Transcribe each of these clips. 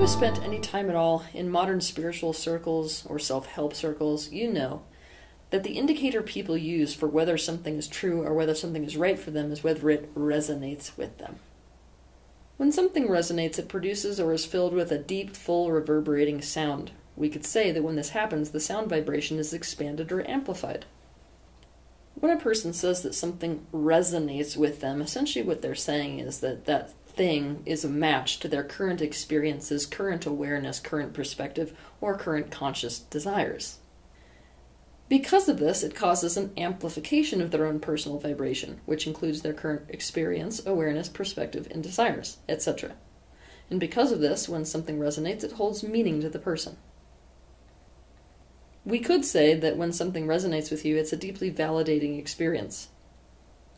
you have spent any time at all in modern spiritual circles or self help circles, you know that the indicator people use for whether something is true or whether something is right for them is whether it resonates with them. When something resonates, it produces or is filled with a deep, full, reverberating sound. We could say that when this happens, the sound vibration is expanded or amplified. When a person says that something resonates with them, essentially what they're saying is that that thing is a match to their current experiences, current awareness, current perspective, or current conscious desires. Because of this, it causes an amplification of their own personal vibration, which includes their current experience, awareness, perspective, and desires, etc. And because of this, when something resonates, it holds meaning to the person. We could say that when something resonates with you, it's a deeply validating experience.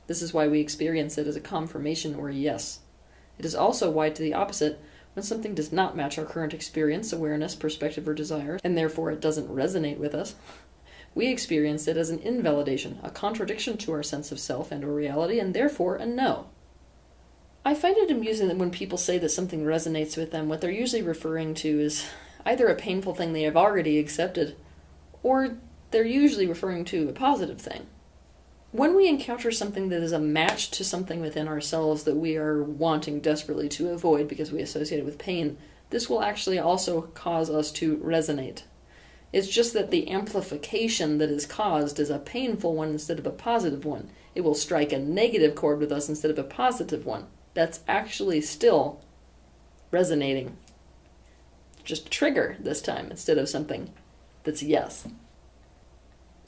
This is why we experience it as a confirmation or a yes. It is also why, to the opposite, when something does not match our current experience, awareness, perspective, or desire, and therefore it doesn't resonate with us, we experience it as an invalidation, a contradiction to our sense of self and or reality, and therefore a no. I find it amusing that when people say that something resonates with them, what they're usually referring to is either a painful thing they have already accepted, or they're usually referring to a positive thing. When we encounter something that is a match to something within ourselves that we are wanting desperately to avoid because we associate it with pain, this will actually also cause us to resonate. It's just that the amplification that is caused is a painful one instead of a positive one. It will strike a negative chord with us instead of a positive one. That's actually still resonating. Just trigger this time instead of something that's yes.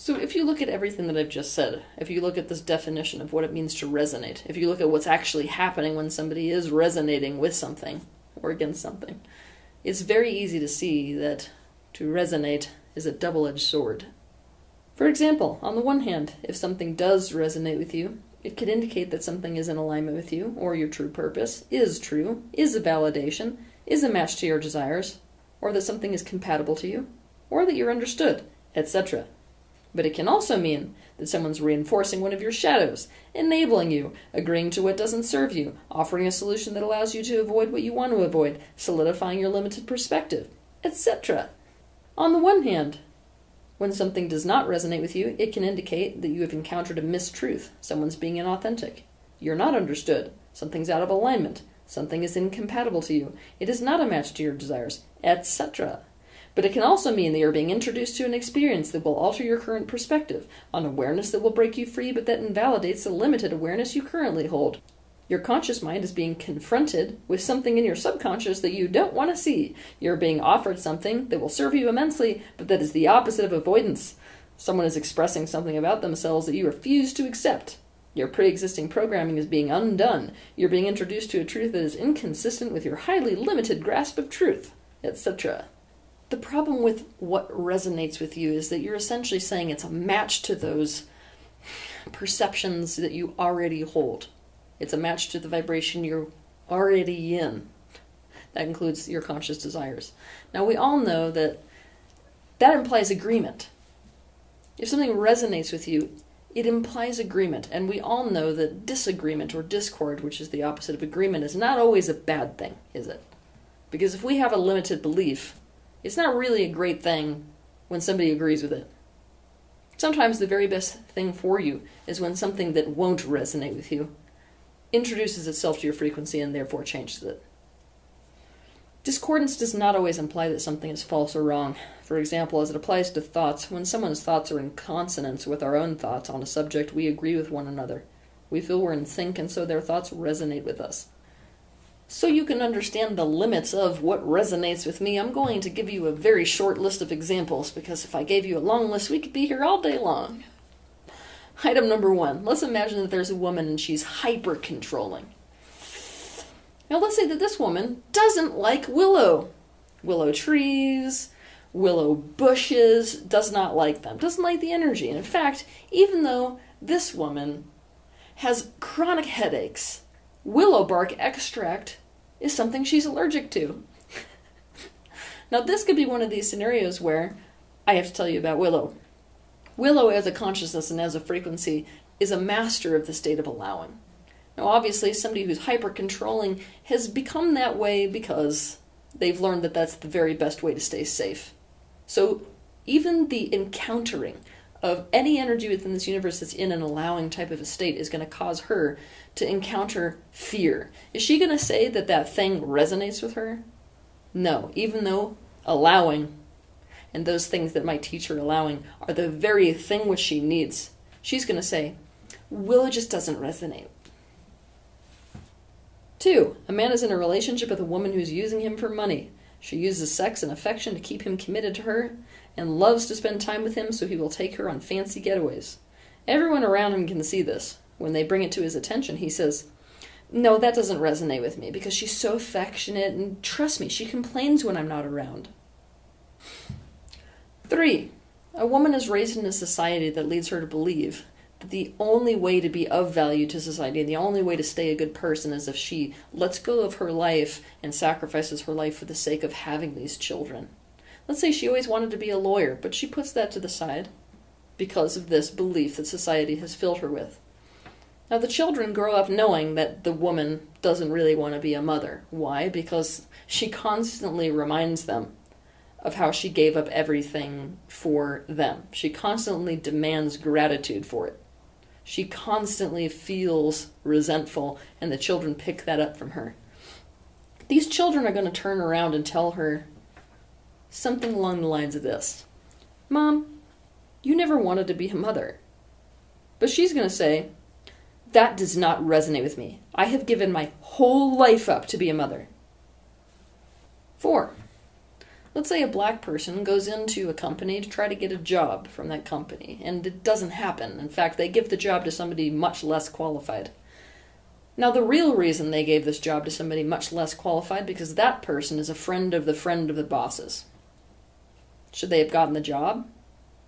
So, if you look at everything that I've just said, if you look at this definition of what it means to resonate, if you look at what's actually happening when somebody is resonating with something or against something, it's very easy to see that to resonate is a double edged sword. For example, on the one hand, if something does resonate with you, it could indicate that something is in alignment with you, or your true purpose, is true, is a validation, is a match to your desires, or that something is compatible to you, or that you're understood, etc. But it can also mean that someone's reinforcing one of your shadows, enabling you, agreeing to what doesn't serve you, offering a solution that allows you to avoid what you want to avoid, solidifying your limited perspective, etc. On the one hand, when something does not resonate with you, it can indicate that you have encountered a mistruth, someone's being inauthentic. You're not understood, something's out of alignment, something is incompatible to you, it is not a match to your desires, etc. But it can also mean that you're being introduced to an experience that will alter your current perspective, an awareness that will break you free but that invalidates the limited awareness you currently hold. Your conscious mind is being confronted with something in your subconscious that you don't want to see. You're being offered something that will serve you immensely, but that is the opposite of avoidance. Someone is expressing something about themselves that you refuse to accept. Your pre existing programming is being undone. You're being introduced to a truth that is inconsistent with your highly limited grasp of truth, etc. The problem with what resonates with you is that you're essentially saying it's a match to those perceptions that you already hold. It's a match to the vibration you're already in. That includes your conscious desires. Now, we all know that that implies agreement. If something resonates with you, it implies agreement. And we all know that disagreement or discord, which is the opposite of agreement, is not always a bad thing, is it? Because if we have a limited belief, it's not really a great thing when somebody agrees with it. Sometimes the very best thing for you is when something that won't resonate with you introduces itself to your frequency and therefore changes it. Discordance does not always imply that something is false or wrong. For example, as it applies to thoughts, when someone's thoughts are in consonance with our own thoughts on a subject, we agree with one another. We feel we're in sync, and so their thoughts resonate with us. So you can understand the limits of what resonates with me, I'm going to give you a very short list of examples because if I gave you a long list, we could be here all day long. Item number one let's imagine that there's a woman and she's hyper controlling. Now, let's say that this woman doesn't like willow. Willow trees, willow bushes, does not like them, doesn't like the energy. And in fact, even though this woman has chronic headaches, willow bark extract is something she's allergic to. now, this could be one of these scenarios where I have to tell you about willow. Willow, as a consciousness and as a frequency, is a master of the state of allowing. Now, obviously, somebody who's hyper controlling has become that way because they've learned that that's the very best way to stay safe. So even the encountering of any energy within this universe that's in an allowing type of a state is going to cause her to encounter fear. Is she going to say that that thing resonates with her? No, even though allowing and those things that might teach her allowing are the very thing which she needs, she's going to say, Willow just doesn't resonate. Two, a man is in a relationship with a woman who's using him for money. She uses sex and affection to keep him committed to her, and loves to spend time with him so he will take her on fancy getaways. Everyone around him can see this. When they bring it to his attention, he says, No, that doesn't resonate with me because she's so affectionate and trust me, she complains when I'm not around. Three, a woman is raised in a society that leads her to believe that the only way to be of value to society, and the only way to stay a good person is if she lets go of her life and sacrifices her life for the sake of having these children. Let's say she always wanted to be a lawyer, but she puts that to the side because of this belief that society has filled her with. Now, the children grow up knowing that the woman doesn't really want to be a mother. Why? Because she constantly reminds them of how she gave up everything for them. She constantly demands gratitude for it. She constantly feels resentful, and the children pick that up from her. These children are going to turn around and tell her something along the lines of this Mom, you never wanted to be a mother. But she's going to say, That does not resonate with me. I have given my whole life up to be a mother. Four. Let's say a black person goes into a company to try to get a job from that company, and it doesn't happen. In fact, they give the job to somebody much less qualified. Now, the real reason they gave this job to somebody much less qualified because that person is a friend of the friend of the boss's. Should they have gotten the job?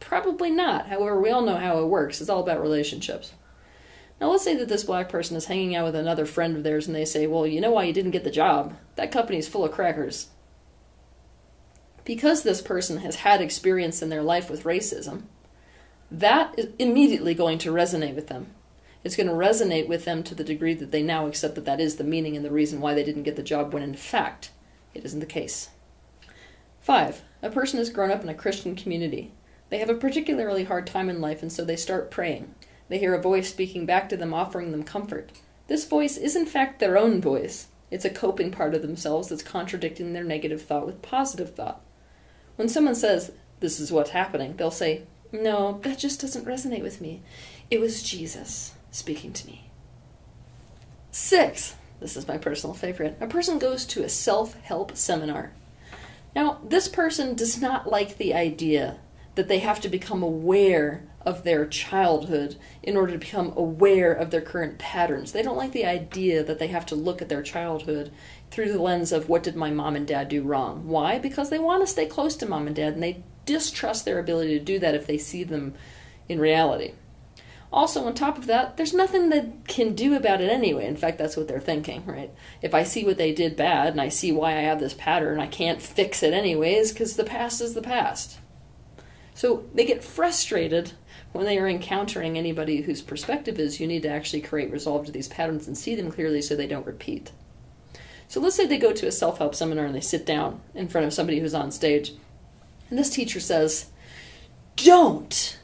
Probably not. However, we all know how it works. It's all about relationships. Now, let's say that this black person is hanging out with another friend of theirs and they say, Well, you know why you didn't get the job? That company's full of crackers. Because this person has had experience in their life with racism, that is immediately going to resonate with them. It's going to resonate with them to the degree that they now accept that that is the meaning and the reason why they didn't get the job, when in fact, it isn't the case. 5. A person has grown up in a Christian community. They have a particularly hard time in life, and so they start praying. They hear a voice speaking back to them, offering them comfort. This voice is, in fact, their own voice. It's a coping part of themselves that's contradicting their negative thought with positive thought. When someone says, This is what's happening, they'll say, No, that just doesn't resonate with me. It was Jesus speaking to me. Six, this is my personal favorite. A person goes to a self help seminar. Now, this person does not like the idea that they have to become aware of their childhood in order to become aware of their current patterns. They don't like the idea that they have to look at their childhood through the lens of what did my mom and dad do wrong. Why? Because they want to stay close to mom and dad and they distrust their ability to do that if they see them in reality. Also, on top of that, there's nothing they can do about it anyway. In fact, that's what they're thinking, right? If I see what they did bad and I see why I have this pattern, I can't fix it anyways because the past is the past. So they get frustrated when they are encountering anybody whose perspective is you need to actually create resolve to these patterns and see them clearly so they don't repeat. So let's say they go to a self help seminar and they sit down in front of somebody who's on stage, and this teacher says, Don't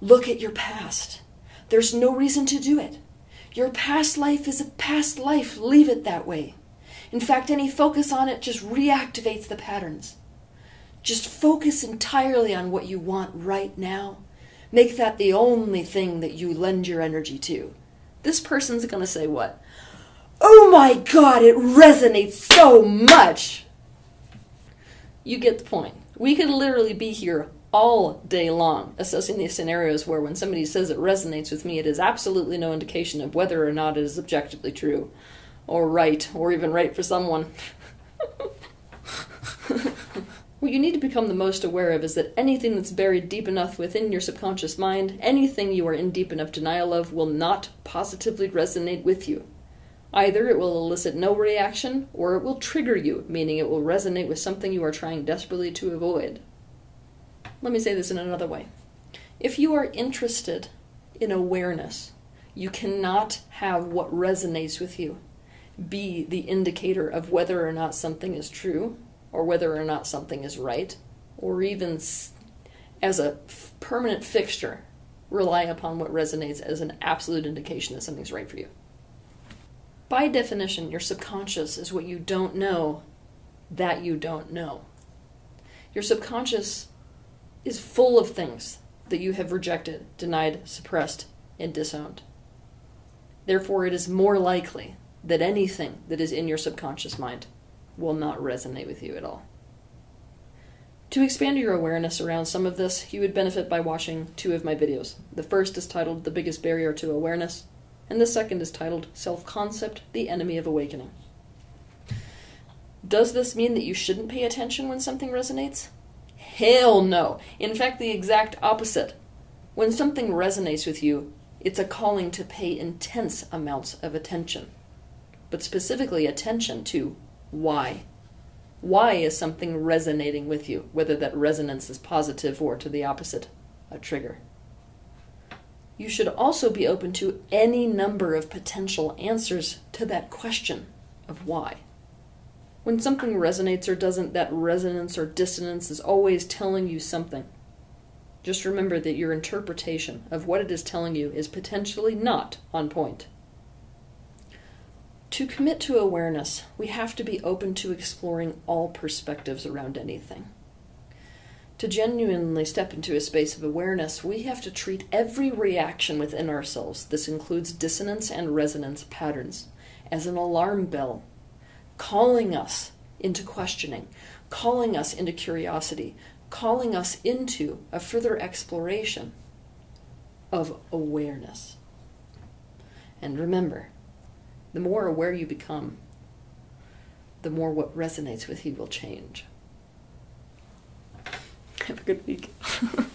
look at your past there's no reason to do it. Your past life is a past life. Leave it that way. In fact, any focus on it just reactivates the patterns. Just focus entirely on what you want right now. Make that the only thing that you lend your energy to. This person's going to say what? Oh my god, it resonates so much! You get the point. We could literally be here all day long assessing these scenarios where when somebody says it resonates with me, it is absolutely no indication of whether or not it is objectively true or right or even right for someone. what you need to become the most aware of is that anything that's buried deep enough within your subconscious mind, anything you are in deep enough denial of, will not positively resonate with you. Either it will elicit no reaction, or it will trigger you, meaning it will resonate with something you are trying desperately to avoid. Let me say this in another way. If you are interested in awareness, you cannot have what resonates with you be the indicator of whether or not something is true or whether or not something is right, or even as a permanent fixture, rely upon what resonates as an absolute indication that something's right for you. By definition, your subconscious is what you don't know that you don't know. Your subconscious is full of things that you have rejected, denied, suppressed, and disowned. Therefore, it is more likely that anything that is in your subconscious mind will not resonate with you at all. To expand your awareness around some of this, you would benefit by watching two of my videos. The first is titled The Biggest Barrier to Awareness, and the second is titled Self Concept The Enemy of Awakening. Does this mean that you shouldn't pay attention when something resonates? Hell no. In fact, the exact opposite. When something resonates with you, it's a calling to pay intense amounts of attention, but specifically attention to why. Why is something resonating with you, whether that resonance is positive or to the opposite, a trigger? You should also be open to any number of potential answers to that question of why. When something resonates or doesn't, that resonance or dissonance is always telling you something. Just remember that your interpretation of what it is telling you is potentially not on point. To commit to awareness, we have to be open to exploring all perspectives around anything. To genuinely step into a space of awareness, we have to treat every reaction within ourselves, this includes dissonance and resonance patterns, as an alarm bell calling us into questioning, calling us into curiosity, calling us into a further exploration of awareness. And remember, the more aware you become, the more what resonates with you will change. Have a good week.